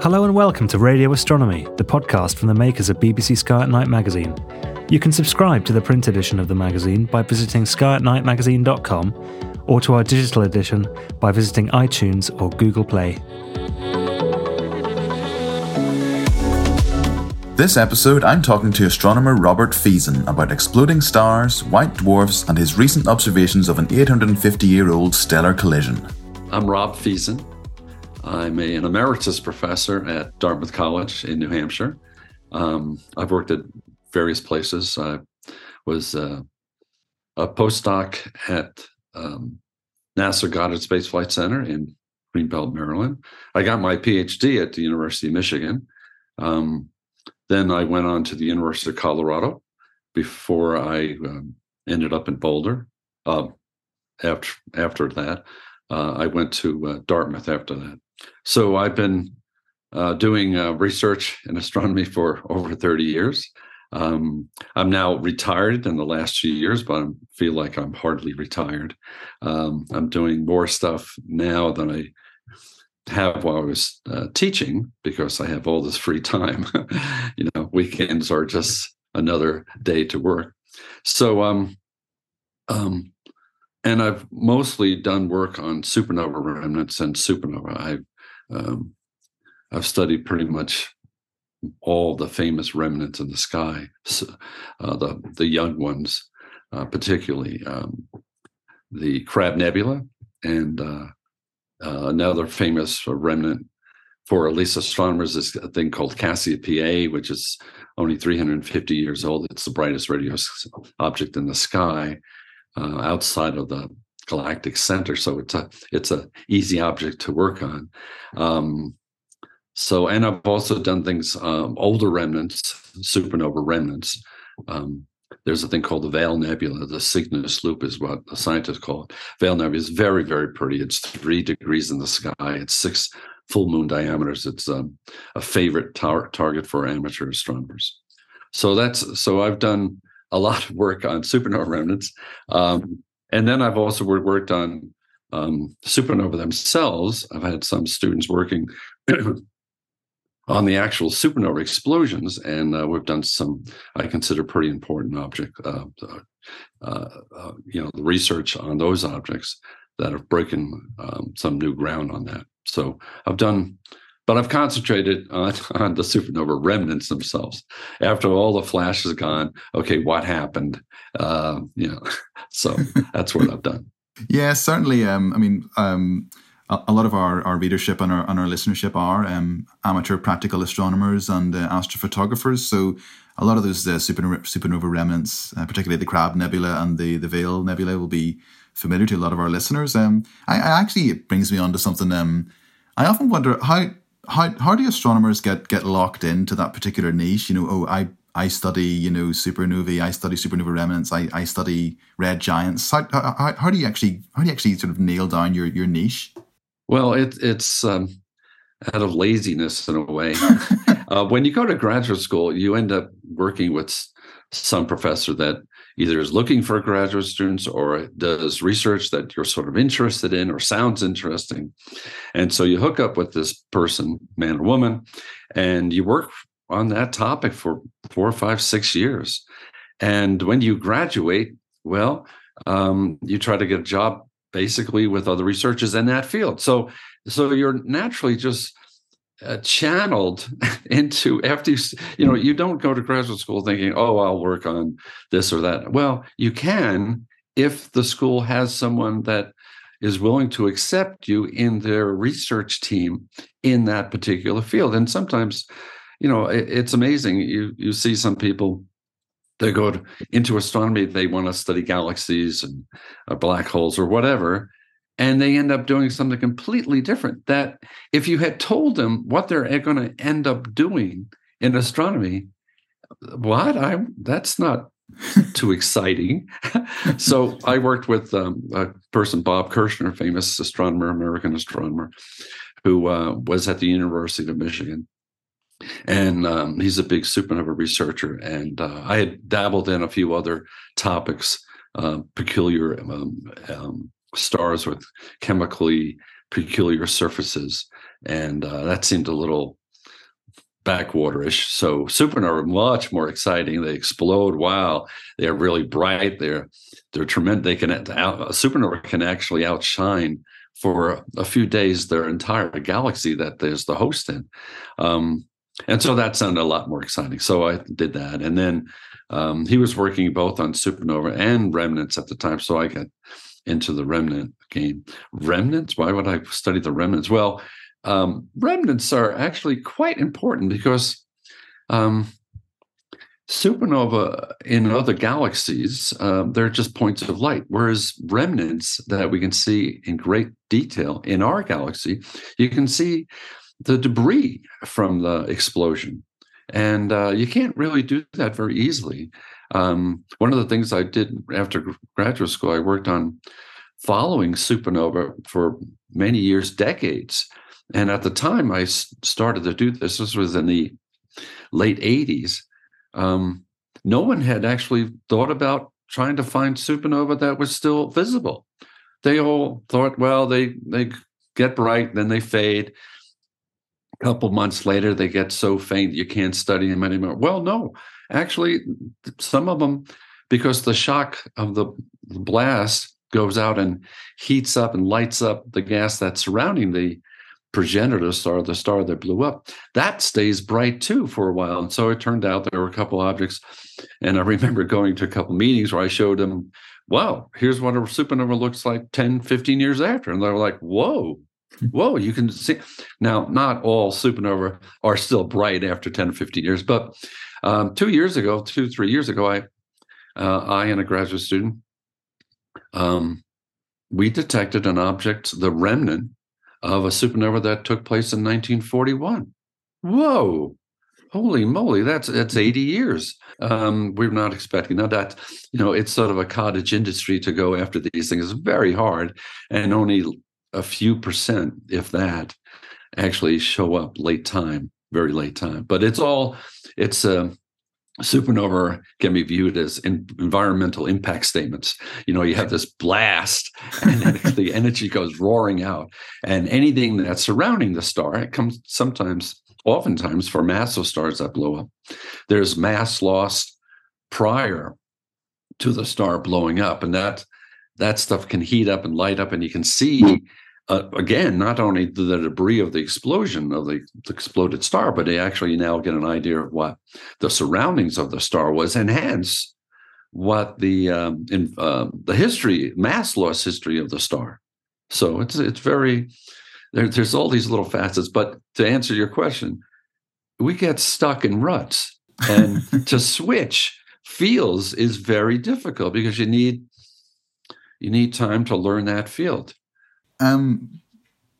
Hello and welcome to Radio Astronomy, the podcast from the makers of BBC Sky at Night magazine. You can subscribe to the print edition of the magazine by visiting skyatnightmagazine.com or to our digital edition by visiting iTunes or Google Play. This episode, I'm talking to astronomer Robert Fesen about exploding stars, white dwarfs, and his recent observations of an 850 year old stellar collision. I'm Rob Fesen. I'm a, an emeritus professor at Dartmouth College in New Hampshire. Um, I've worked at various places. I was uh, a postdoc at um, NASA Goddard Space Flight Center in Greenbelt, Maryland. I got my PhD at the University of Michigan. Um, then I went on to the University of Colorado before I um, ended up in Boulder. Uh, after after that, uh, I went to uh, Dartmouth after that. So I've been uh, doing uh, research in astronomy for over 30 years. Um, I'm now retired in the last few years, but I feel like I'm hardly retired. Um, I'm doing more stuff now than I have while I was uh, teaching because I have all this free time. you know, weekends are just another day to work. So, um, um, and I've mostly done work on supernova remnants and supernova. I've um, I've studied pretty much all the famous remnants in the sky, uh, the the young ones, uh, particularly um, the Crab Nebula, and uh, uh another famous remnant for at least astronomers is a thing called Cassiopeia, which is only 350 years old. It's the brightest radio object in the sky uh, outside of the galactic center. So it's a it's a easy object to work on. Um, so and I've also done things um, older remnants, supernova remnants. Um, there's a thing called the Veil Nebula. The Cygnus Loop is what the scientists call it. Veil Nebula is very, very pretty. It's three degrees in the sky. It's six full moon diameters. It's um, a favorite tar- target for amateur astronomers. So that's so I've done a lot of work on supernova remnants. Um, and then I've also worked on um, supernova themselves. I've had some students working on the actual supernova explosions, and uh, we've done some I consider pretty important object, uh, uh, uh you know, the research on those objects that have broken um, some new ground on that. So I've done but I've concentrated on, on the supernova remnants themselves. After all the flash is gone, okay, what happened? Uh, you know, so that's what I've done. Yeah, certainly. Um, I mean, um, a, a, lot of our, our readership and our, and our listenership are um, amateur practical astronomers and uh, astrophotographers. So a lot of those uh, supernova, supernova remnants, uh, particularly the Crab Nebula and the the Veil Nebula, will be familiar to a lot of our listeners. Um, I, I actually it brings me on to something. Um, I often wonder how how how do astronomers get get locked into that particular niche? You know, oh, I I study you know supernovae, I study supernova remnants, I, I study red giants. How, how, how do you actually how do you actually sort of nail down your your niche? Well, it, it's um, out of laziness in a way. uh, when you go to graduate school, you end up working with some professor that either is looking for graduate students or does research that you're sort of interested in or sounds interesting. And so you hook up with this person, man or woman, and you work on that topic for four, five, six years. And when you graduate, well, um, you try to get a job basically with other researchers in that field. So, so you're naturally just uh, channeled into after you you know you don't go to graduate school thinking oh i'll work on this or that well you can if the school has someone that is willing to accept you in their research team in that particular field and sometimes you know it, it's amazing you you see some people they go to, into astronomy, they want to study galaxies and uh, black holes or whatever. And they end up doing something completely different. That if you had told them what they're going to end up doing in astronomy, what I that's not too exciting. so I worked with um, a person, Bob Kirshner, famous astronomer, American astronomer, who uh, was at the University of Michigan and um, he's a big supernova researcher. And uh, I had dabbled in a few other topics, uh, peculiar um, um, stars with chemically peculiar surfaces, and uh, that seemed a little backwaterish. So supernova much more exciting. They explode. Wow, they're really bright. They're they're tremendous. They can a supernova can actually outshine for a few days their entire galaxy that there's the host in. Um, and so that sounded a lot more exciting. So I did that, and then um, he was working both on supernova and remnants at the time. So I got into the remnant game. Remnants? Why would I study the remnants? Well, um, remnants are actually quite important because um, supernova in other galaxies uh, they're just points of light whereas remnants that we can see in great detail in our galaxy you can see the debris from the explosion. And uh, you can't really do that very easily. Um, one of the things I did after graduate school, I worked on following supernova for many years, decades. And at the time I started to do this, this was in the late 80s. Um, no one had actually thought about trying to find supernova that was still visible. They all thought, well, they they get bright, then they fade. Couple months later, they get so faint you can't study them anymore. Well, no, actually, some of them, because the shock of the blast goes out and heats up and lights up the gas that's surrounding the progenitor star, the star that blew up, that stays bright too for a while. And so it turned out there were a couple objects. And I remember going to a couple meetings where I showed them, wow, here's what a supernova looks like 10, 15 years after. And they were like, whoa, Whoa, you can see now. Not all supernova are still bright after 10 or 15 years, but um, two years ago, two three years ago, I, uh, I and a graduate student, um, we detected an object, the remnant of a supernova that took place in 1941. Whoa, holy moly that's that's 80 years um, we're not expecting now that you know it's sort of a cottage industry to go after these things it's very hard and only a few percent, if that, actually show up late time, very late time. But it's all it's a supernova can be viewed as environmental impact statements. You know, you have this blast, and the energy goes roaring out, and anything that's surrounding the star, it comes sometimes, oftentimes, for massive stars that blow up. There's mass lost prior to the star blowing up, and that that stuff can heat up and light up, and you can see uh, again not only the debris of the explosion of the, the, exploded star, but they actually now get an idea of what the surroundings of the star was, and hence what the um, in, uh, the history, mass loss history of the star. So it's it's very there, there's all these little facets. But to answer your question, we get stuck in ruts, and to switch fields is very difficult because you need you need time to learn that field. Um,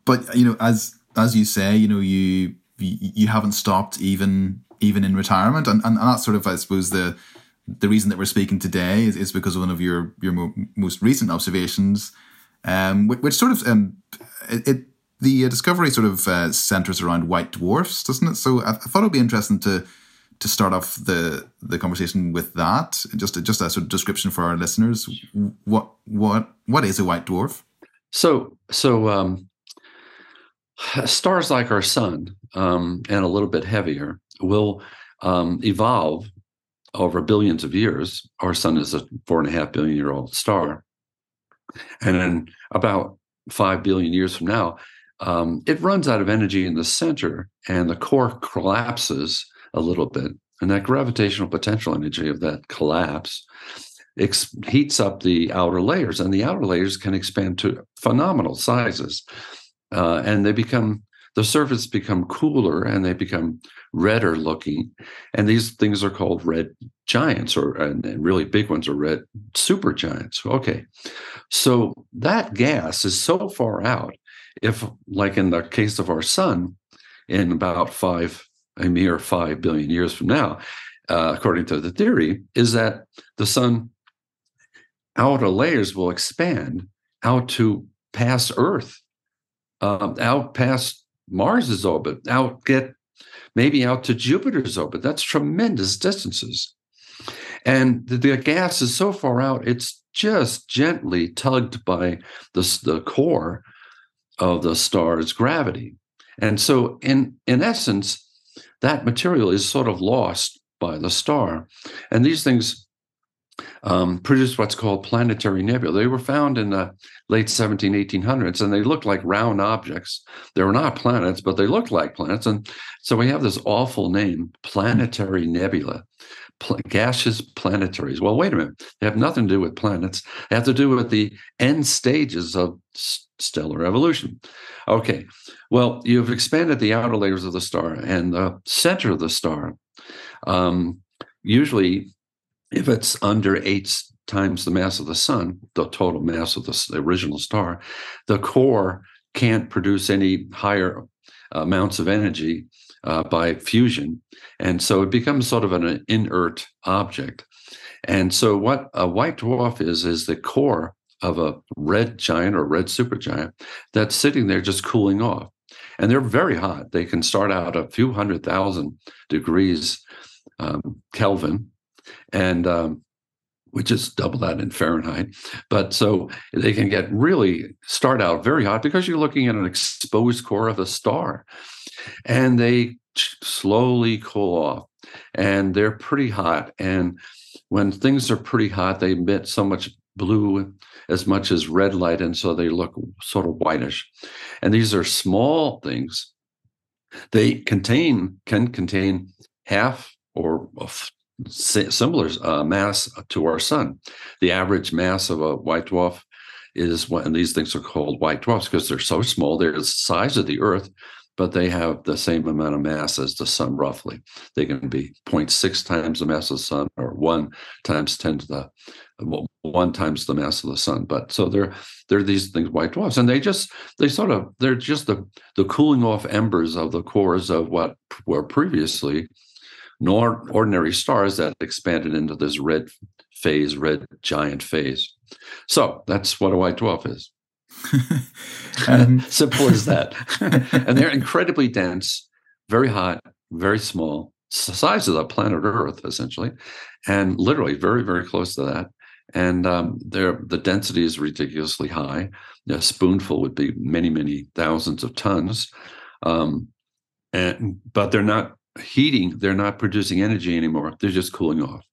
but you know, as as you say, you know, you you haven't stopped even even in retirement, and and, and that's sort of, I suppose, the the reason that we're speaking today is, is because of one of your your mo- most recent observations, um, which, which sort of um, it, it the uh, discovery sort of uh, centers around white dwarfs, doesn't it? So I, I, thought it'd be interesting to to start off the the conversation with that. Just just a sort of description for our listeners. What what what is a white dwarf? So so um, stars like our sun um, and a little bit heavier will um, evolve over billions of years. Our sun is a four and a half billion year old star, and in about five billion years from now, um, it runs out of energy in the center, and the core collapses a little bit. And that gravitational potential energy of that collapse ex- heats up the outer layers, and the outer layers can expand to phenomenal sizes, uh, and they become the surface become cooler and they become redder looking. And these things are called red giants, or and really big ones are red supergiants. Okay. So that gas is so far out, if like in the case of our sun, in about five, a mere five billion years from now, uh, according to the theory, is that the sun outer layers will expand out to past Earth, um, out past Mars's orbit, out get maybe out to Jupiter's orbit. That's tremendous distances. And the, the gas is so far out, it's just gently tugged by the, the core of the star's gravity. And so, in, in essence, that material is sort of lost by the star. And these things um, what's called planetary nebula. They were found in the late 17, 1800s, and they looked like round objects. They were not planets, but they looked like planets. And so we have this awful name, planetary nebula. Pl- gaseous planetaries. Well, wait a minute. They have nothing to do with planets. They have to do with the end stages of stellar evolution. Okay. Well, you've expanded the outer layers of the star and the center of the star. Um, usually if it's under eight times the mass of the sun, the total mass of the original star, the core can't produce any higher amounts of energy uh, by fusion. And so it becomes sort of an inert object. And so what a white dwarf is, is the core of a red giant or red supergiant that's sitting there just cooling off. And they're very hot. They can start out a few hundred thousand degrees um, Kelvin and um, which is double that in Fahrenheit. But so they can get really start out very hot because you're looking at an exposed core of a star, and they slowly cool off, and they're pretty hot. And when things are pretty hot, they emit so much blue as much as red light, and so they look sort of whitish. And these are small things. They contain can contain half or similar uh, mass to our sun. The average mass of a white dwarf is what, and these things are called white dwarfs because they're so small. They're the size of the Earth, but they have the same amount of mass as the sun, roughly. They can be 0.6 times the mass of the sun or one times 10 to the one times the mass of the sun. But so they're they're these things white dwarfs, and they just they sort of they're just the the cooling off embers of the cores of what were previously nor ordinary stars that expanded into this red phase, red giant phase. So that's what a white dwarf is. um, Simple as that. and they're incredibly dense, very hot, very small, size of the planet Earth, essentially, and literally very, very close to that. And um, the density is ridiculously high. A spoonful would be many, many thousands of tons. Um, and but they're not heating, they're not producing energy anymore. They're just cooling off.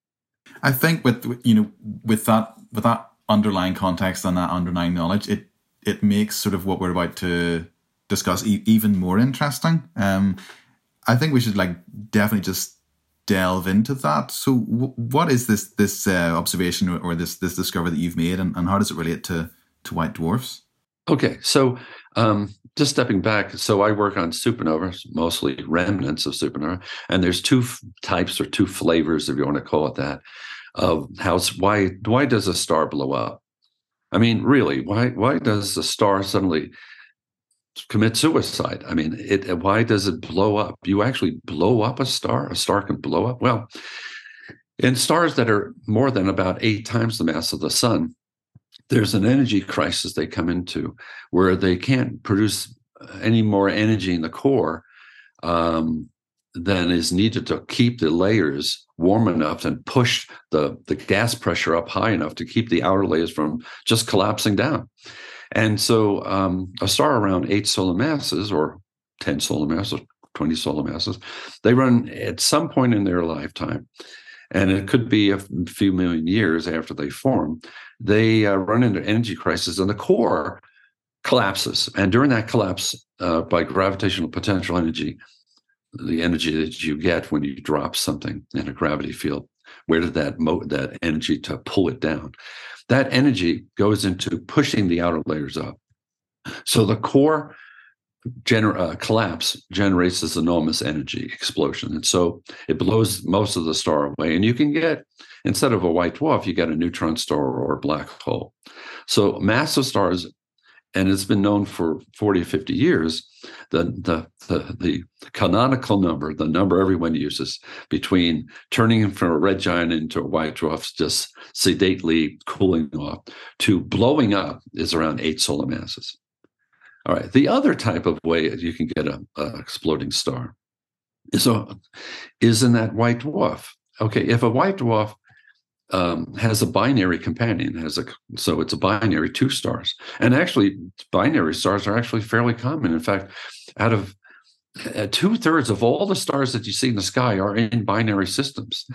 I think with you know with that with that underlying context and that underlying knowledge, it it makes sort of what we're about to discuss e- even more interesting. Um, I think we should like definitely just delve into that. So, w- what is this this uh, observation or, this this discovery that you've made, and, and how does it relate to to white dwarfs? Okay, so um, just stepping back, so I work on supernovas, mostly remnants of supernova, and there's two f- types or two flavors, if you want to call it that, of how why why does a star blow up? I mean, really, why why does a star suddenly commit suicide? I mean, it why does it blow up? You actually blow up a star. A star can blow up. Well, in stars that are more than about eight times the mass of the sun, there's an energy crisis they come into where they can't produce any more energy in the core um, than is needed to keep the layers warm enough and push the, the gas pressure up high enough to keep the outer layers from just collapsing down. And so um, a star around eight solar masses or 10 solar masses, 20 solar masses, they run at some point in their lifetime and it could be a few million years after they form, they uh, run into energy crisis and the core collapses. And during that collapse, uh, by gravitational potential energy, the energy that you get when you drop something in a gravity field, where did that mo- that energy to pull it down? That energy goes into pushing the outer layers up. So the core gener- uh, collapse generates this enormous energy explosion. And so it blows most of the star away. And you can get, instead of a white dwarf, you get a neutron star or a black hole. So massive stars, and it's been known for 40 or 50 years, the, the, the, the canonical number, the number everyone uses between turning from a red giant into a white dwarf, just sedately cooling off, to blowing up is around eight solar masses. All right. The other type of way you can get a, a exploding star is a, is in that white dwarf. Okay, if a white dwarf um, has a binary companion, has a so it's a binary two stars, and actually binary stars are actually fairly common. In fact, out of uh, two thirds of all the stars that you see in the sky are in binary systems.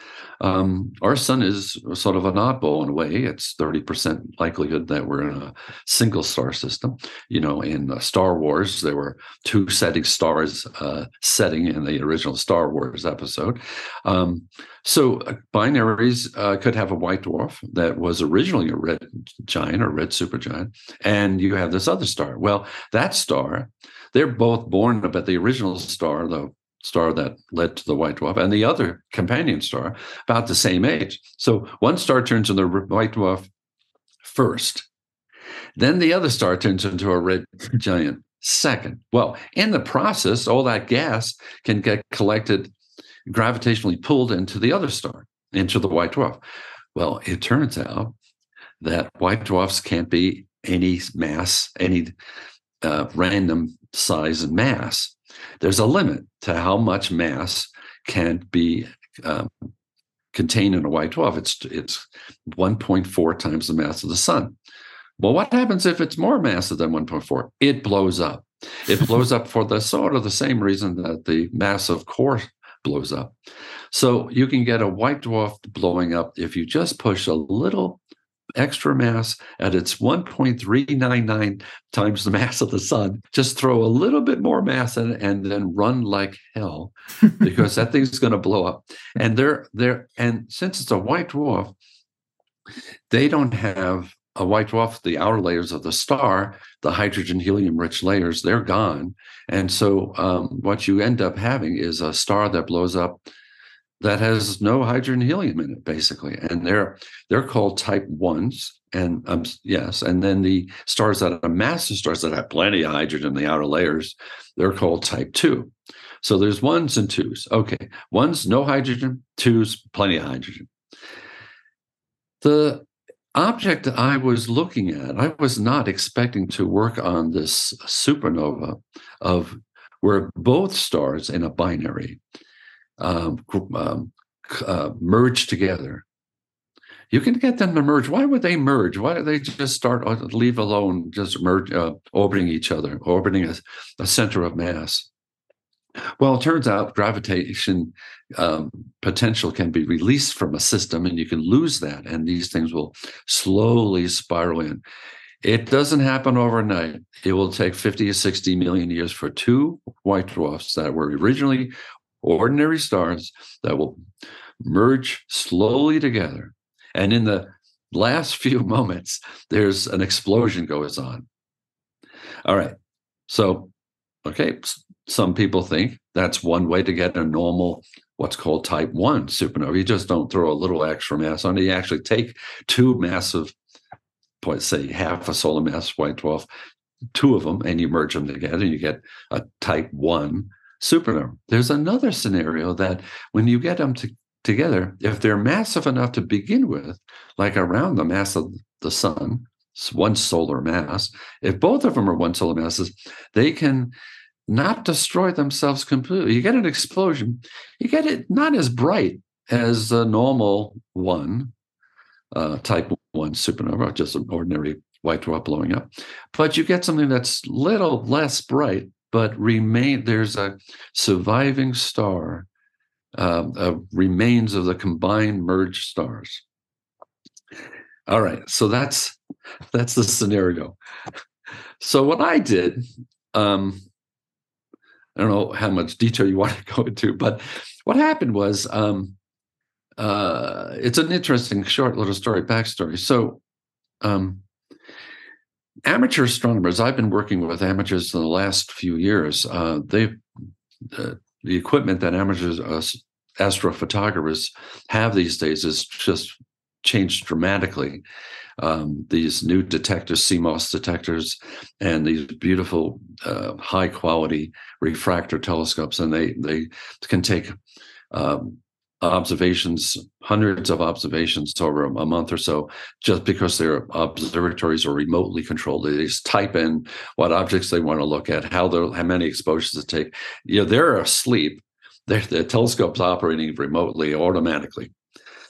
Um, our sun is sort of an oddball in a way. It's 30% likelihood that we're in a single star system. You know, in uh, Star Wars, there were two setting stars uh, setting in the original Star Wars episode. Um, so uh, binaries uh, could have a white dwarf that was originally a red giant or red supergiant, and you have this other star. Well, that star they're both born, about the original star, the star that led to the white dwarf, and the other companion star, about the same age. So one star turns into a white dwarf first. Then the other star turns into a red giant second. Well, in the process, all that gas can get collected, gravitationally pulled into the other star, into the white dwarf. Well, it turns out that white dwarfs can't be any mass, any uh, random size and mass. There's a limit to how much mass can be um, contained in a white dwarf. It's it's 1.4 times the mass of the sun. Well, what happens if it's more massive than 1.4? It blows up. It blows up for the sort of the same reason that the massive core blows up. So you can get a white dwarf blowing up if you just push a little extra mass at its 1.399 times the mass of the sun. Just throw a little bit more mass in it and then run like hell because that thing's going to blow up. And they're there. And since it's a white dwarf, they don't have a white dwarf, the outer layers of the star, the hydrogen helium rich layers, they're gone. And so um, what you end up having is a star that blows up that has no hydrogen helium in it basically. And they're they're called type ones and um, yes and then the stars that are massive stars that have plenty of hydrogen in the outer layers they're called type two. So there's ones and twos. Okay ones no hydrogen twos plenty of hydrogen. The object i was looking at i was not expecting to work on this supernova of where both stars in a binary um, um, uh, merge together. You can get them to merge. Why would they merge? Why do they just start uh, leave alone, just merge, uh, orbiting each other, orbiting a, a, center of mass? Well, it turns out gravitation um, potential can be released from a system, and you can lose that, and these things will slowly spiral in. It doesn't happen overnight. It will take 50 or 60 million years for two white dwarfs that were originally ordinary stars that will merge slowly together. And in the last few moments, there's an explosion goes on. All right. So, okay, some people think that's one way to get a normal, what's called type one supernova. You just don't throw a little extra mass on it. You actually take two massive, points, say half a solar mass white dwarf, two of them, and you merge them together, and you get a type one supernova. There's another scenario that when you get them to, together, if they're massive enough to begin with, like around the mass of the sun, one solar mass, if both of them are one solar masses, they can not destroy themselves completely. You get an explosion, you get it not as bright as a normal one, uh, type one supernova, just an ordinary white dwarf blowing up, but you get something that's little less bright but remain there's a surviving star of remains of the combined merged stars. All right so that's that's the scenario. So what i did um i don't know how much detail you want to go into but what happened was um uh it's an interesting short little story backstory. So um amateur astronomers, I've been working with amateurs in the last few years. Uh, they've uh, the equipment that amateurs uh, astrophotographers have these days is just changed dramatically. Um, these new detectors, CMOS detectors, and these beautiful, uh, high quality refractor telescopes, and they they can take um, observations, hundreds of observations over a, month or so, just because their observatories are remotely controlled. They just type in what objects they want to look at, how how many exposures to take. You know, they're asleep. The telescope's operating remotely, automatically.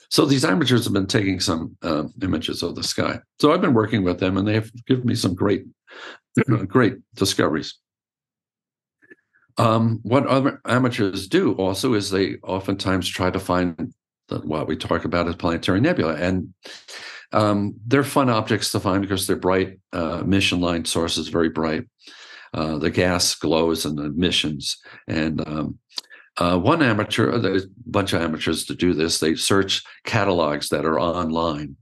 So these amateurs have been taking some uh, images of the sky. So I've been working with them, and they have given me some great, great discoveries. Um, what other amateurs do also is they oftentimes try to find the, what we talk about as planetary nebula, and um, they're fun objects to find because they're bright. Uh, mission line source is very bright. Uh, the gas glows and the emissions, and um, uh, one amateur, there's a bunch of amateurs to do this. They search catalogs that are online,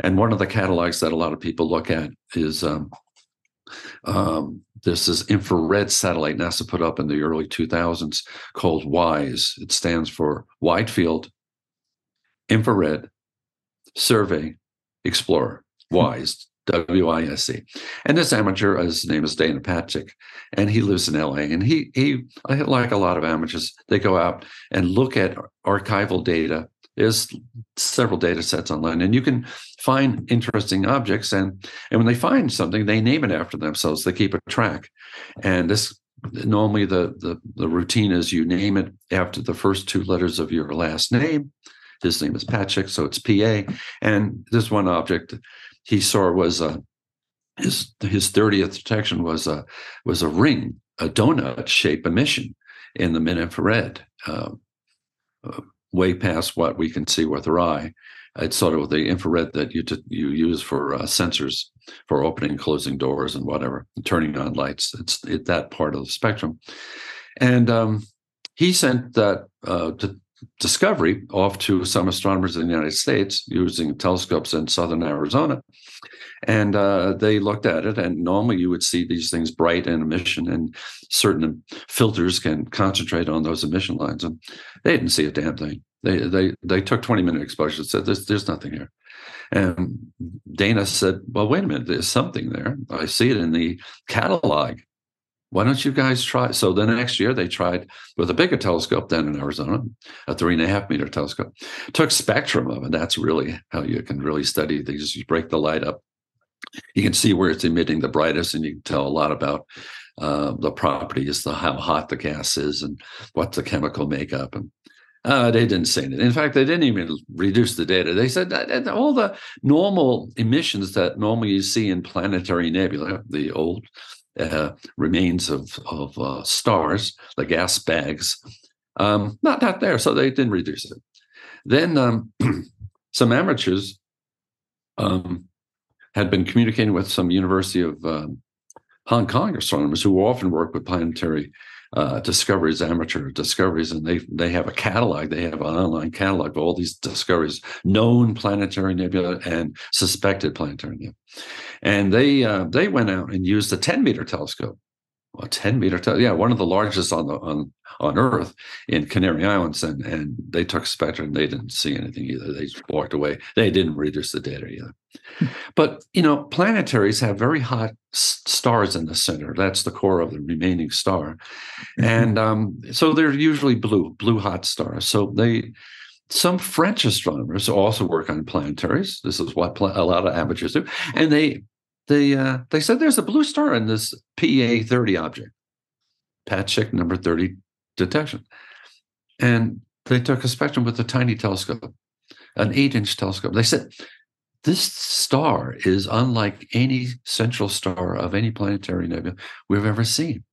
and one of the catalogs that a lot of people look at is um, um, this is infrared satellite NASA put up in the early 2000s called WISE. It stands for Wide Field Infrared Survey Explorer. WISE, W I S E. And this amateur, his name is Dana Patchick, and he lives in LA. And he he like a lot of amateurs, they go out and look at archival data there's several data sets online, and you can find interesting objects. And and when they find something, they name it after themselves. They keep a track, and this normally the the the routine is you name it after the first two letters of your last name. His name is Patchick, so it's PA. And this one object he saw was a his his 30th detection was a was a ring, a donut shape emission in the mid infrared. Uh, uh, way past what we can see with our eye. It's sort of the infrared that you t- you use for uh, sensors for opening and closing doors and whatever, and turning on lights. It's it, that part of the spectrum. And um, he sent that uh, discovery off to some astronomers in the United States using telescopes in southern Arizona. And uh, they looked at it, and normally you would see these things bright in emission, and certain filters can concentrate on those emission lines. And they didn't see a damn thing. They they they took 20 minute exposure said, there's, there's nothing here. And Dana said, Well, wait a minute, there's something there. I see it in the catalog why don't you guys try? So the next year they tried with a bigger telescope down in Arizona, a three and a half meter telescope. Took spectrum of it. That's really how you can really study these. You break the light up. You can see where it's emitting the brightest, and you can tell a lot about uh, the properties, the how hot the gas is, and what's the chemical makeup. And uh, they didn't say anything. In fact, they didn't even reduce the data. They said that all the normal emissions that normally you see in planetary nebula, the old uh, remains of of uh, stars, the gas bags, um, not not there, so they didn't reduce it. Then um, some amateurs um, had been communicating with some University of um, Hong Kong astronomers who often work with planetary uh, discoveries, amateur discoveries, and they they have a catalog. They have an online catalog of all these discoveries, known planetary nebula and suspected planetary nebula. And they uh, they went out and used a 10 meter telescope. A 10 meter, te- yeah, one of the largest on the on on Earth in Canary Islands, and and they took spectrum. They didn't see anything either. They walked away. They didn't reduce the data either. Hmm. but you know, planetaries have very hot s- stars in the center. That's the core of the remaining star, mm-hmm. and um, so they're usually blue, blue hot stars. So they some French astronomers also work on planetaries. This is what a lot of amateurs do, and they they uh, they said there's a blue star in this PA 30 object, Patchick number 30 detection, and they took a spectrum with a tiny telescope, an eight inch telescope. They said this star is unlike any central star of any planetary nebula we've ever seen.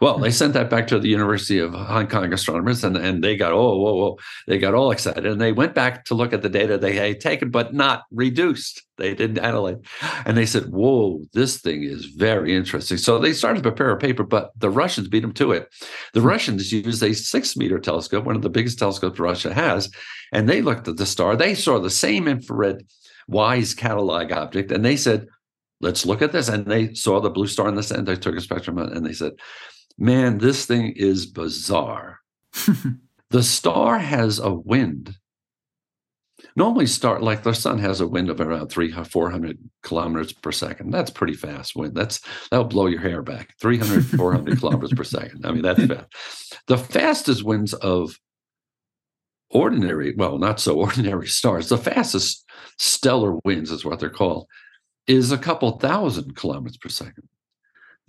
Well, they sent that back to the University of Hong Kong astronomers, and, and they got oh whoa whoa they got all excited, and they went back to look at the data they had taken, but not reduced. They didn't analyze, and they said, "Whoa, this thing is very interesting." So they started to prepare a paper, but the Russians beat them to it. The hmm. Russians used a six-meter telescope, one of the biggest telescopes Russia has, and they looked at the star. They saw the same infrared WISE catalog object, and they said, let's look at this. And they saw the blue star in the center. They took a spectrum uh, and they said, man, this thing is bizarre. the star has a wind. Normally, star like the sun has a wind of around three, uh, four hundred kilometers per second. That's pretty fast wind. That's that'll blow your hair back. 300, 400 kilometers per second. I mean, that's fast. The fastest winds of ordinary, well, not so ordinary stars, the fastest stellar winds is what they're called, is a couple thousand kilometers per second.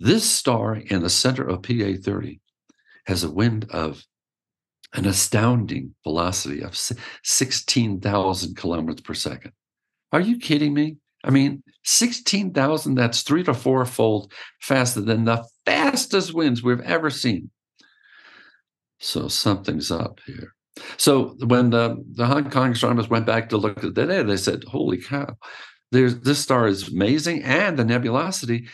This star in the center of PA 30 has a wind of an astounding velocity of 16,000 kilometers per second. Are you kidding me? I mean, 16,000, that's three to four fold faster than the fastest winds we've ever seen. So something's up here. So when the, the Hong Kong astronomers went back to look at the data, they said, holy cow, there's, this star is amazing. And the nebulosity,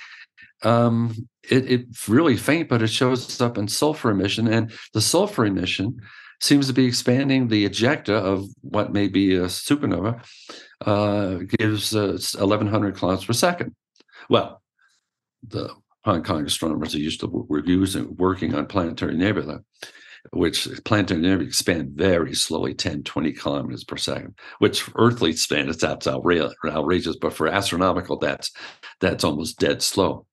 um, it, it's really faint, but it shows up in sulfur emission. And the sulfur emission seems to be expanding the ejecta of what may be a supernova, uh, gives uh, 1100 kilometers per second. Well, the Hong Kong astronomers are used to were using working on planetary nebula which planetary nebulae expand very slowly 10 20 kilometers per second which earthly span it's that's outrageous but for astronomical that's that's almost dead slow.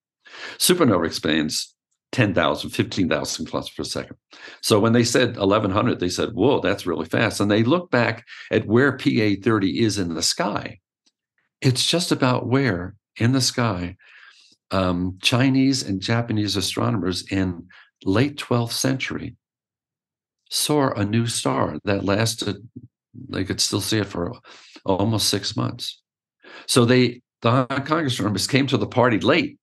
Supernova expands 10,000 15,000 kilometers per second. So when they said 1100 they said whoa that's really fast. And they look back at where pa 30 is in the sky. It's just about where in the sky um, chinese and japanese astronomers in late 12th century saw a new star that lasted, they could still see it for almost six months. So they, the Hong Kong astronomers came to the party late,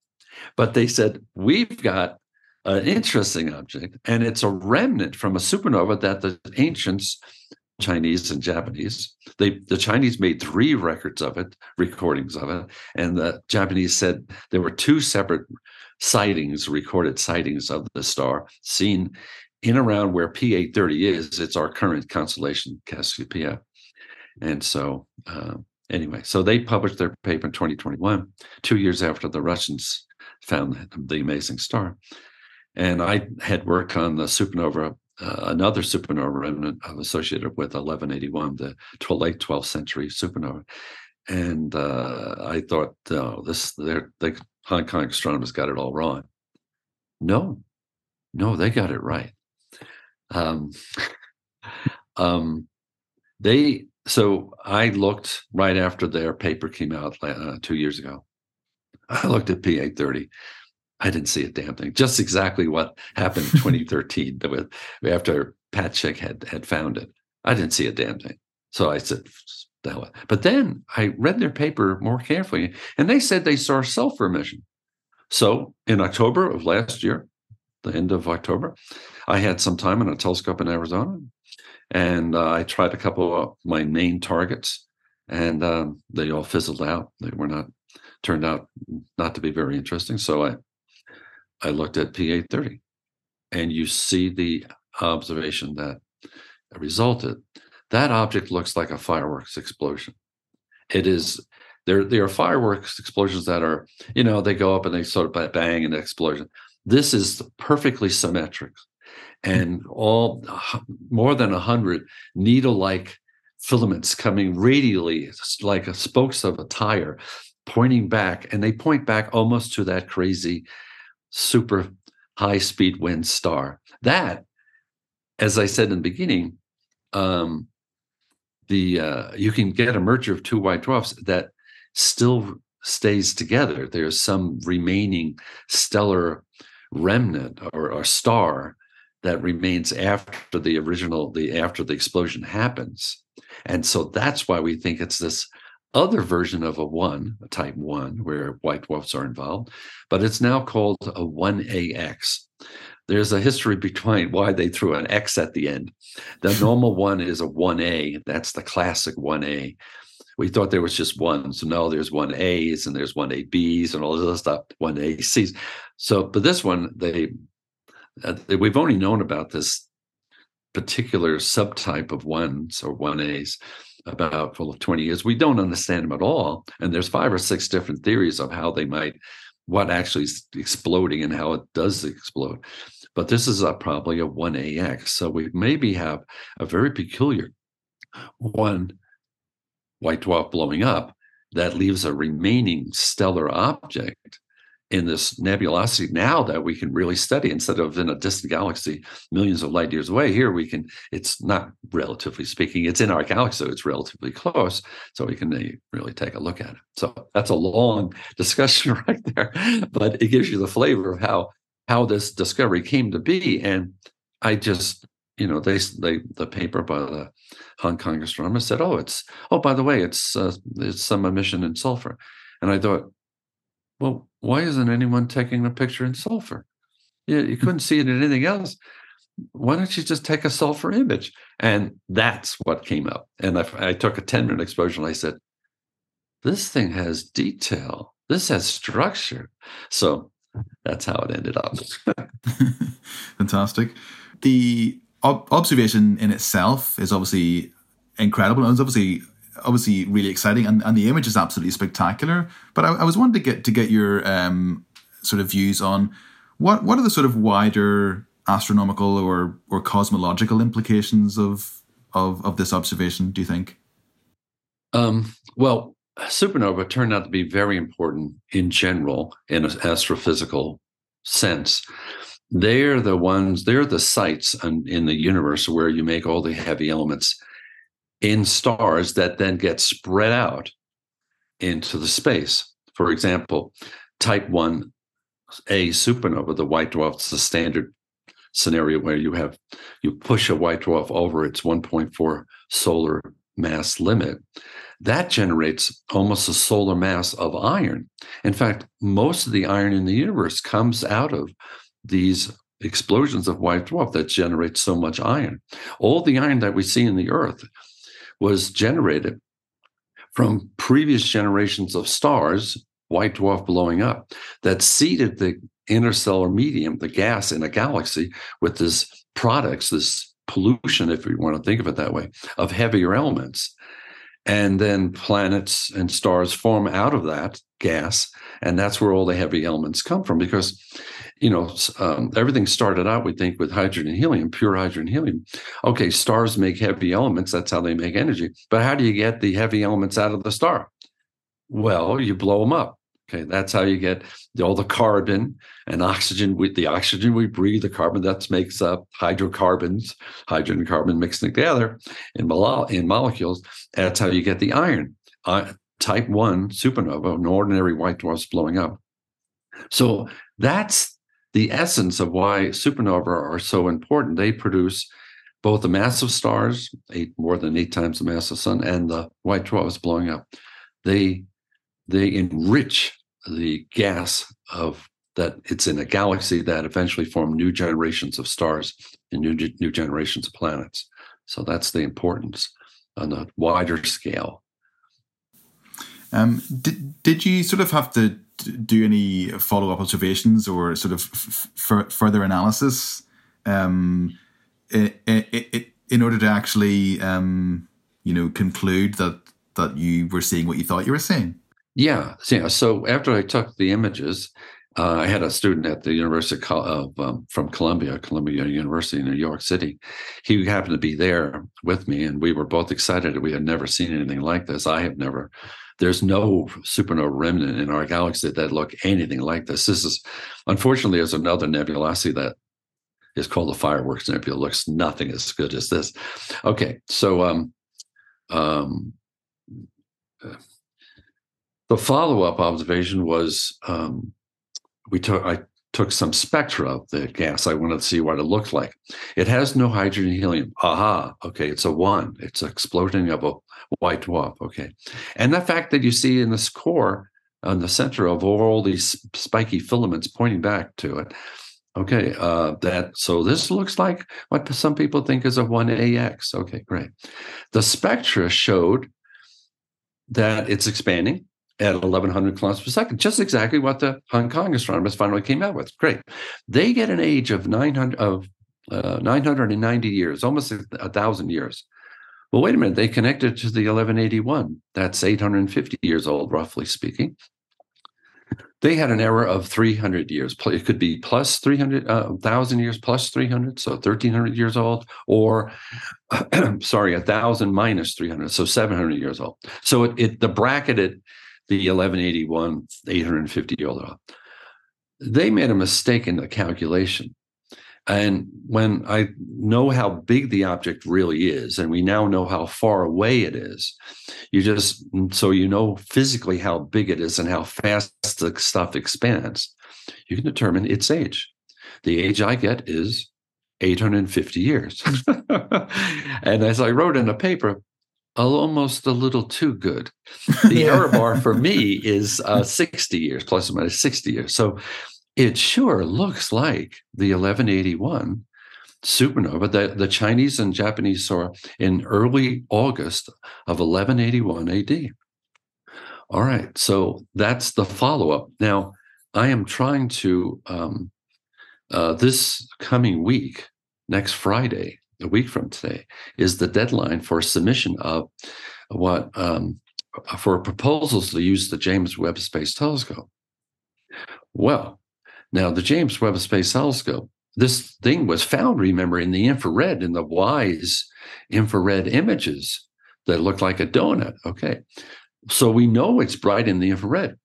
but they said, We've got an interesting object, and it's a remnant from a supernova that the ancients, Chinese and Japanese, they the Chinese made three records of it, recordings of it, and the Japanese said there were two separate sightings, recorded sightings of the star seen in around where PA 30 is, it's our current constellation, Cassiopeia. And so, uh, anyway, so they published their paper in 2021, two years after the Russians found the amazing star. And I had work on the supernova, uh, another supernova remnant associated with 1181, the 12, late 12th century supernova. And uh, I thought, oh, this, they're, the Hong Kong astronomers got it all wrong. No, no, they got it right. Um, um, they so I looked right after their paper came out uh, two years ago. I looked at PA 30. I didn't see a damn thing. Just exactly what happened in 2013 with, after Patchick had had found it. I didn't see a damn thing. So I said, but then I read their paper more carefully, and they said they saw sulfur emission. So in October of last year, the end of October, I had some time in a telescope in Arizona, and uh, I tried a couple of my main targets, and um, they all fizzled out. They were not turned out not to be very interesting. So I I looked at PA 30, and you see the observation that resulted. That object looks like a fireworks explosion. It is there. There are fireworks explosions that are, you know, they go up and they sort of bang an explosion. This is perfectly symmetric and all more than a hundred needle-like filaments coming radially like a spokes of a tire pointing back and they point back almost to that crazy super high speed wind star. That as i said in the beginning um, the uh, you can get a merger of two white dwarfs that still stays together. There's some remaining stellar remnant or, or star that remains after the original the after the explosion happens. And so that's why we think it's this other version of a one a type one where white dwarfs are involved but it's now called a 1ax there's a history between why they threw an x at the end. The normal one is a 1a that's the classic 1a we thought there was just one so no there's one a's and there's one a b's and all this other stuff one a c's. So but this one they uh, we've only known about this particular subtype of ones or one A's about for 20 years. We don't understand them at all. And there's five or six different theories of how they might, what actually is exploding and how it does explode. But this is a, probably a 1AX. So we maybe have a very peculiar one white dwarf blowing up that leaves a remaining stellar object in this nebulosity now that we can really study instead of in a distant galaxy millions of light years away here we can it's not relatively speaking it's in our galaxy so it's relatively close so we can really take a look at it. So that's a long discussion right there but it gives you the flavor of how how this discovery came to be and i just you know they they the paper by the hong kong astronomer said oh it's oh by the way it's uh, it's some emission in sulfur and i thought well, why isn't anyone taking a picture in sulfur? Yeah, you couldn't see it in anything else. Why don't you just take a sulfur image? And that's what came up. And I, I took a 10 minute exposure and I said, this thing has detail. This has structure. So that's how it ended up. Fantastic. The ob- observation in itself is obviously incredible. And it's obviously obviously really exciting, and, and the image is absolutely spectacular. But I, I was wanting to get to get your um, sort of views on what what are the sort of wider astronomical or or cosmological implications of of of this observation? Do you think? Um, well, supernova turned out to be very important in general in an astrophysical sense. They're the ones, they're the sites in, in the universe where you make all the heavy elements in stars that then get spread out into the space. For example, type 1A supernova, the white dwarf, is the standard scenario where you have you push a white dwarf over its 1.4 solar mass limit. That generates almost a solar mass of iron. In fact most of the iron in the universe comes out of these explosions of white dwarf that generate so much iron. All the iron that we see in the earth was generated from previous generations of stars, white dwarf blowing up, that seeded the interstellar medium, the gas in a galaxy, with this products, this pollution, if you want to think of it that way, of heavier elements. And then planets and stars form out of that gas. And that's where all the heavy elements come from because you know, um, everything started out, we think, with hydrogen and helium, pure hydrogen and helium. Okay, stars make heavy elements. That's how they make energy. But how do you get the heavy elements out of the star? Well, you blow them up. Okay, that's how you get all the carbon and oxygen. With the oxygen we breathe, the carbon that makes up hydrocarbons, hydrogen and carbon mixing together in, in molecules. That's how you get the iron. Uh, type one supernova, an ordinary white dwarf blowing up. So that's the essence of why supernovae are so important. They produce both the massive stars, eight more than eight times the mass of the sun, and the white dwarfs blowing up. They they enrich the gas of that it's in a galaxy that eventually form new generations of stars and new new generations of planets. So that's the importance on a wider scale. Um, did did you sort of have to do any follow up observations or sort of f- f- further analysis um, in order to actually um, you know conclude that that you were seeing what you thought you were seeing? Yeah, yeah. So after I took the images, uh, I had a student at the University of um, from Columbia, Columbia University in New York City. He happened to be there with me, and we were both excited. That we had never seen anything like this. I have never there's no supernova remnant in our galaxy that look anything like this. This is, unfortunately, there's another nebulosity that is called the fireworks nebula. Looks nothing as good as this. Okay, so um, um, the follow-up observation was um, we took I took some spectra of the gas. I wanted to see what it looked like. It has no hydrogen helium. Aha. Okay. It's a one. It's an explosion of a white dwarf. Okay. And the fact that you see in this core, on the center of all these spiky filaments pointing back to it. Okay. Uh, that so this looks like what some people think is a 1AX. Okay, great. The spectra showed that it's expanding at 1100 kilometers per second, just exactly what the Hong Kong astronomers finally came out with. Great. They get an age of 900 of uh, 990 years, almost a, a thousand years. Well, wait a minute. They connected to the 1181. That's 850 years old, roughly speaking. They had an error of 300 years. It could be plus 300, uh, 1,000 years plus 300, so 1,300 years old, or, sorry, 1,000 minus 300, so 700 years old. So it, it the bracketed the 1181, 850 year old. They made a mistake in the calculation. And when I know how big the object really is, and we now know how far away it is, you just so you know physically how big it is and how fast the stuff expands, you can determine its age. The age I get is 850 years. and as I wrote in a paper, almost a little too good. The error bar for me is uh, 60 years, plus or minus 60 years. So it sure looks like the 1181 supernova that the Chinese and Japanese saw in early August of 1181 AD. All right, so that's the follow up. Now, I am trying to, um, uh, this coming week, next Friday, a week from today, is the deadline for submission of what um, for proposals to use the James Webb Space Telescope. Well, now, the James Webb Space Telescope, this thing was found, remember, in the infrared, in the WISE infrared images that look like a donut. Okay. So we know it's bright in the infrared.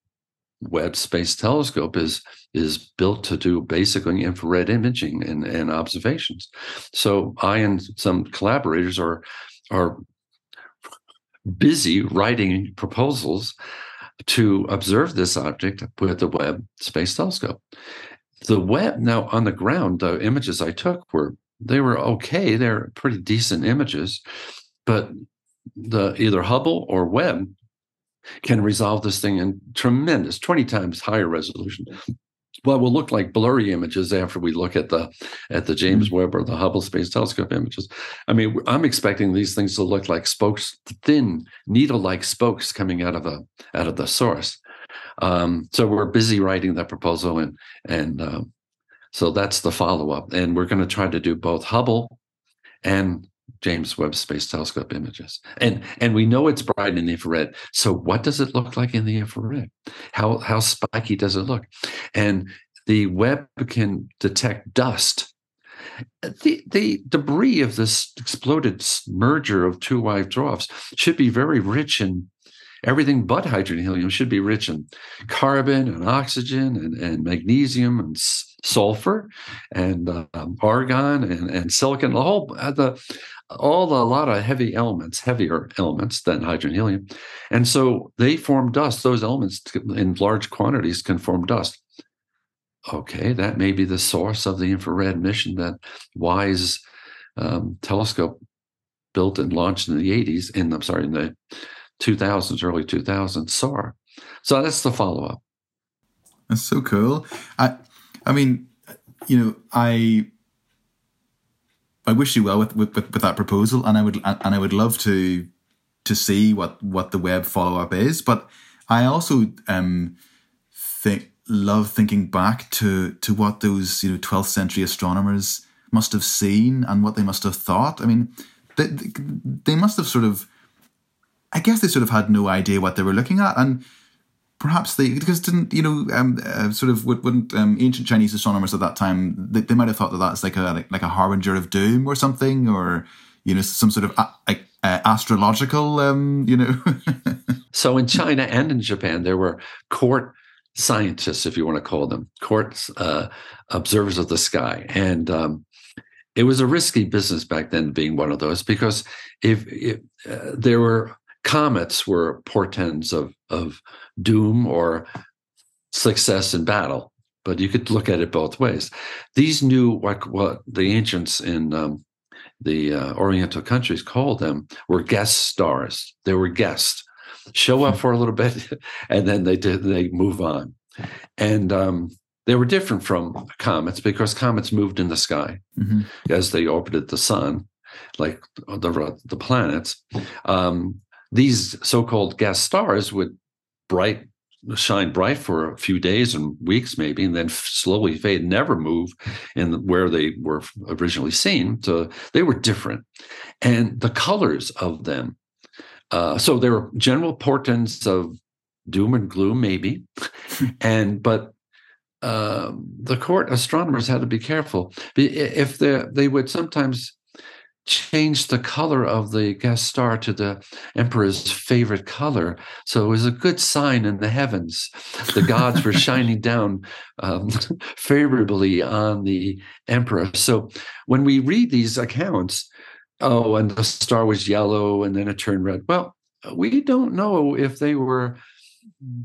Webb Space Telescope is is built to do basically infrared imaging and, and observations. So I and some collaborators are are busy writing proposals to observe this object with the Webb Space Telescope. The Webb now on the ground, the images I took were they were okay. They're pretty decent images, but the either Hubble or Webb can resolve this thing in tremendous 20 times higher resolution well will look like blurry images after we look at the at the James mm-hmm. Webb or the Hubble Space Telescope images. I mean, I'm expecting these things to look like spokes, thin needle-like spokes coming out of a out of the source. Um, so we're busy writing that proposal, and and um, so that's the follow-up. And we're going to try to do both Hubble and James Webb Space Telescope images. And and we know it's bright in the infrared. So what does it look like in the infrared? How how spiky does it look? And the Webb can detect dust. The the debris of this exploded merger of two white dwarfs should be very rich in everything but hydrogen helium should be rich in carbon and oxygen and, and magnesium and sulfur and um, argon and, and silicon whole uh, the all a lot of heavy elements, heavier elements than hydrogen helium. And so they form dust. Those elements in large quantities can form dust. Okay, that may be the source of the infrared mission that WISE um, telescope built and launched in the 80s, in I'm sorry, in the 2000s, early 2000s, saw. So that's the follow up. That's so cool. I, I mean, you know, I I wish you well with, with, with, that proposal, and I would and I would love to to see what what the Webb follow up is. But I also um think love thinking back to to what those you know 12th century astronomers must have seen and what they must have thought. I mean, they they must have sort of, I guess they sort of had no idea what they were looking at, and perhaps they because didn't you know um, uh, sort of wouldn't um, ancient Chinese astronomers at that time they, they might have thought that that's like a like, a harbinger of doom or something or you know some sort of uh, uh, astrological um, you know. so in China and in Japan there were court scientists, if you want to call them court uh, observers of the sky, and um, it was a risky business back then being one of those because if, if uh, there were comets were portends of of doom or success in battle. But you could look at it both ways. These new what what the ancients in um, the uh, Oriental countries called them were guest stars. They were guests, show up for a little bit, and then they did they move on, and um, they were different from comets because comets moved in the sky mm-hmm. as they orbited the sun, like the the planets. Um, these so-called guest stars would bright shine bright for a few days and weeks maybe and then slowly fade never move in where they were originally seen so they were different. And the colors of them uh, so there were general portents of doom and gloom maybe and but uh, the court astronomers had to be careful. If they they would sometimes changed the color of the guest star to the emperor's favorite color. So it was a good sign in the heavens. The gods were shining down um, favorably on the emperor. So when we read these accounts, oh, and the star was yellow and then it turned red. Well, we don't know if they were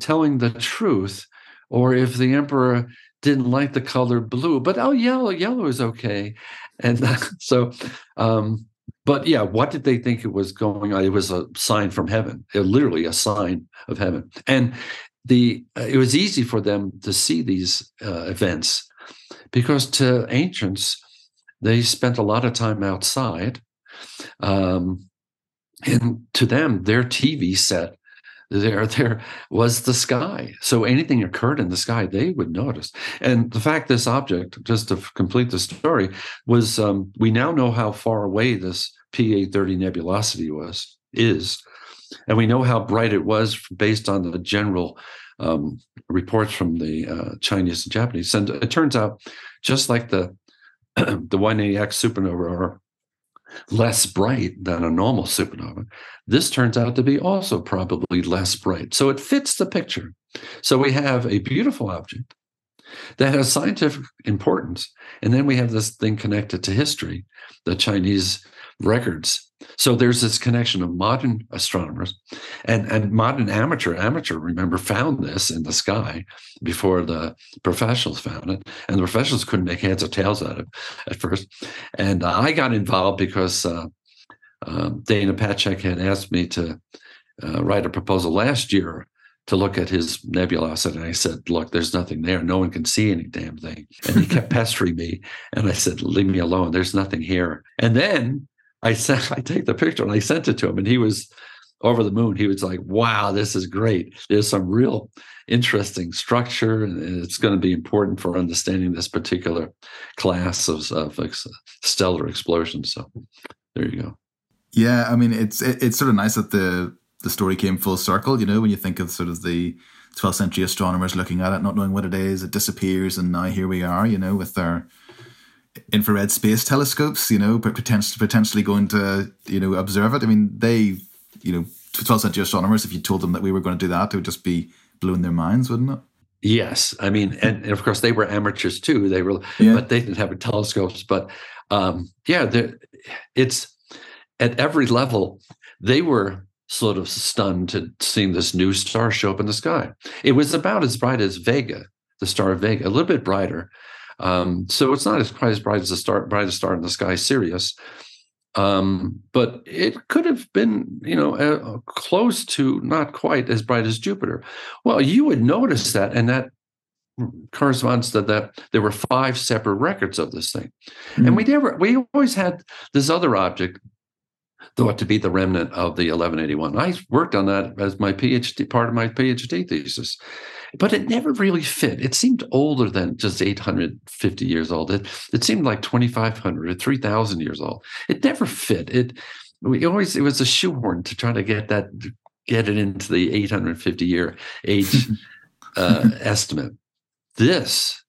telling the truth or if the emperor didn't like the color blue, but oh, yellow, yellow is okay. And so, um, but yeah, what did they think it was going on? It was a sign from heaven, it, literally a sign of heaven. And the uh, it was easy for them to see these uh, events because to ancients, they spent a lot of time outside. Um, and to them, their TV set there there was the sky. So anything occurred in the sky they would notice. And the fact this object just to complete the story was um, we now know how far away this PA 30 nebulosity was is. And we know how bright it was based on the general um, reports from the uh, chinese and japanese. And it turns out just like the the 1AX supernova or less bright than a normal supernova. This turns out to be also probably less bright. So it fits the picture. So we have a beautiful object that has scientific importance. And then we have this thing connected to history, the Chinese records so there's this connection of modern astronomers and, and modern amateur. Amateur, remember, found this in the sky before the professionals found it. And the professionals couldn't make heads or tails out of it at first. And uh, I got involved because uh, uh, Dana Patchick had asked me to uh, write a proposal last year to look at his nebulosity. And I said, Look, there's nothing there. No one can see any damn thing. And he kept pestering me. And I said, Leave me alone. There's nothing here. And then I sent I take the picture and I sent it to him, and he was over the moon. He was like, "Wow, this is great. There's some real interesting structure, and it's going to be important for understanding this particular class of, of stellar explosions." So there you go. Yeah, I mean, it's it, it's sort of nice that the the story came full circle. You know, when you think of sort of the 12th century astronomers looking at it, not knowing what it is, it disappears, and now here we are. You know, with their infrared space telescopes, you know, potentially potentially going to you know observe it. I mean, they, you know, 12th century astronomers, if you told them that we were going to do that, it would just be blowing their minds, wouldn't it? Yes, I mean, and, and of course they were amateurs too. They were, yeah. but they didn't have telescopes. But um, yeah, it's at every level. They were sort of stunned to seeing this new star show up in the sky. It was about as bright as Vega, the star of Vega, a little bit brighter, um, so it's not as quite as bright as the star, brightest star in the sky, Sirius. Um, but it could have been, you know, uh, close to not quite as bright as Jupiter. Well, you would notice that, and that corresponds to that there were five separate records of this thing, mm-hmm. and we never, we always had this other object thought to be the remnant of the 1181. I worked on that as my PhD part of my PhD thesis, but it never really fit. It seemed older than just 850 years old. It, it seemed like 2,500 or 3,000 years old. It never fit. It we always it was a shoehorn to try to get that get it into the 850 year age uh, estimate. This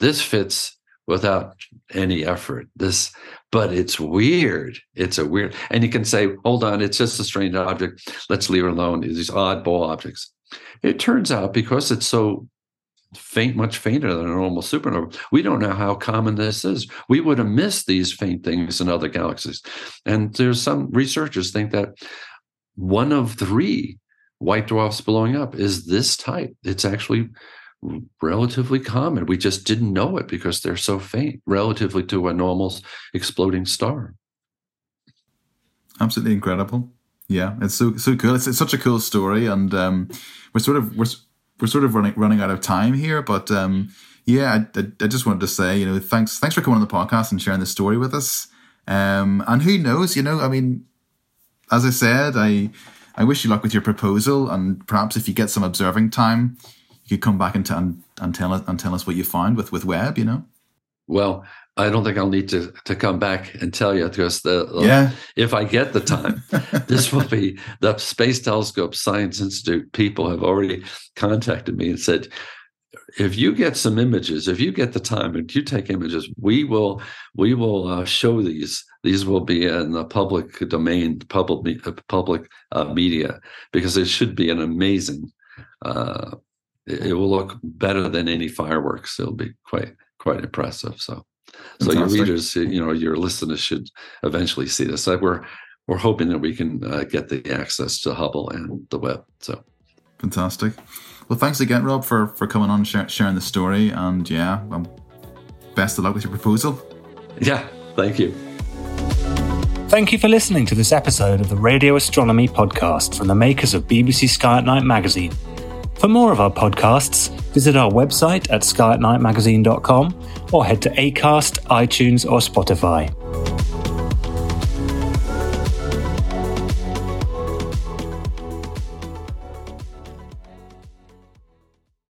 this fits without any effort. This, but it's weird. It's a weird, and you can say, hold on, it's just a strange object. Let's leave it alone. These oddball objects. It turns out because it's so faint, much fainter than a normal supernova, we don't know how common this is. We would have missed these faint things in other galaxies. And there's some researchers think that one of three white dwarfs blowing up is this type. It's actually relatively common. We just didn't know it because they're so faint relatively to a normal exploding star. Absolutely incredible. Yeah, it's so so cool. It's, it's such a cool story, and um, we're sort of we're we're sort of running running out of time here. But um, yeah, I, I, just wanted to say, you know, thanks thanks for coming on the podcast and sharing the story with us. Um, and who knows, you know, I mean, as I said, I I wish you luck with your proposal, and perhaps if you get some observing time, you could come back and, t- and, and tell us and tell us what you find with with Webb. You know. Well, I don't think I'll need to to come back and tell you because the yeah. if I get the time, this will be the Space Telescope Science Institute people have already contacted me and said, if you get some images, if you get the time and you take images, we will we will uh, show these. These will be in the public domain, public uh, public uh, media, because it should be an amazing. Uh, it, it will look better than any fireworks. It'll be quite quite impressive. So. So your readers, you know, your listeners should eventually see this. We're we're hoping that we can uh, get the access to Hubble and the Webb. So fantastic. Well, thanks again, Rob, for for coming on and sharing the story. And yeah, um, best of luck with your proposal. Yeah, thank you. Thank you for listening to this episode of the Radio Astronomy podcast from the makers of BBC Sky at Night magazine. For more of our podcasts, visit our website at skyatnightmagazine.com or head to Acast, iTunes, or Spotify.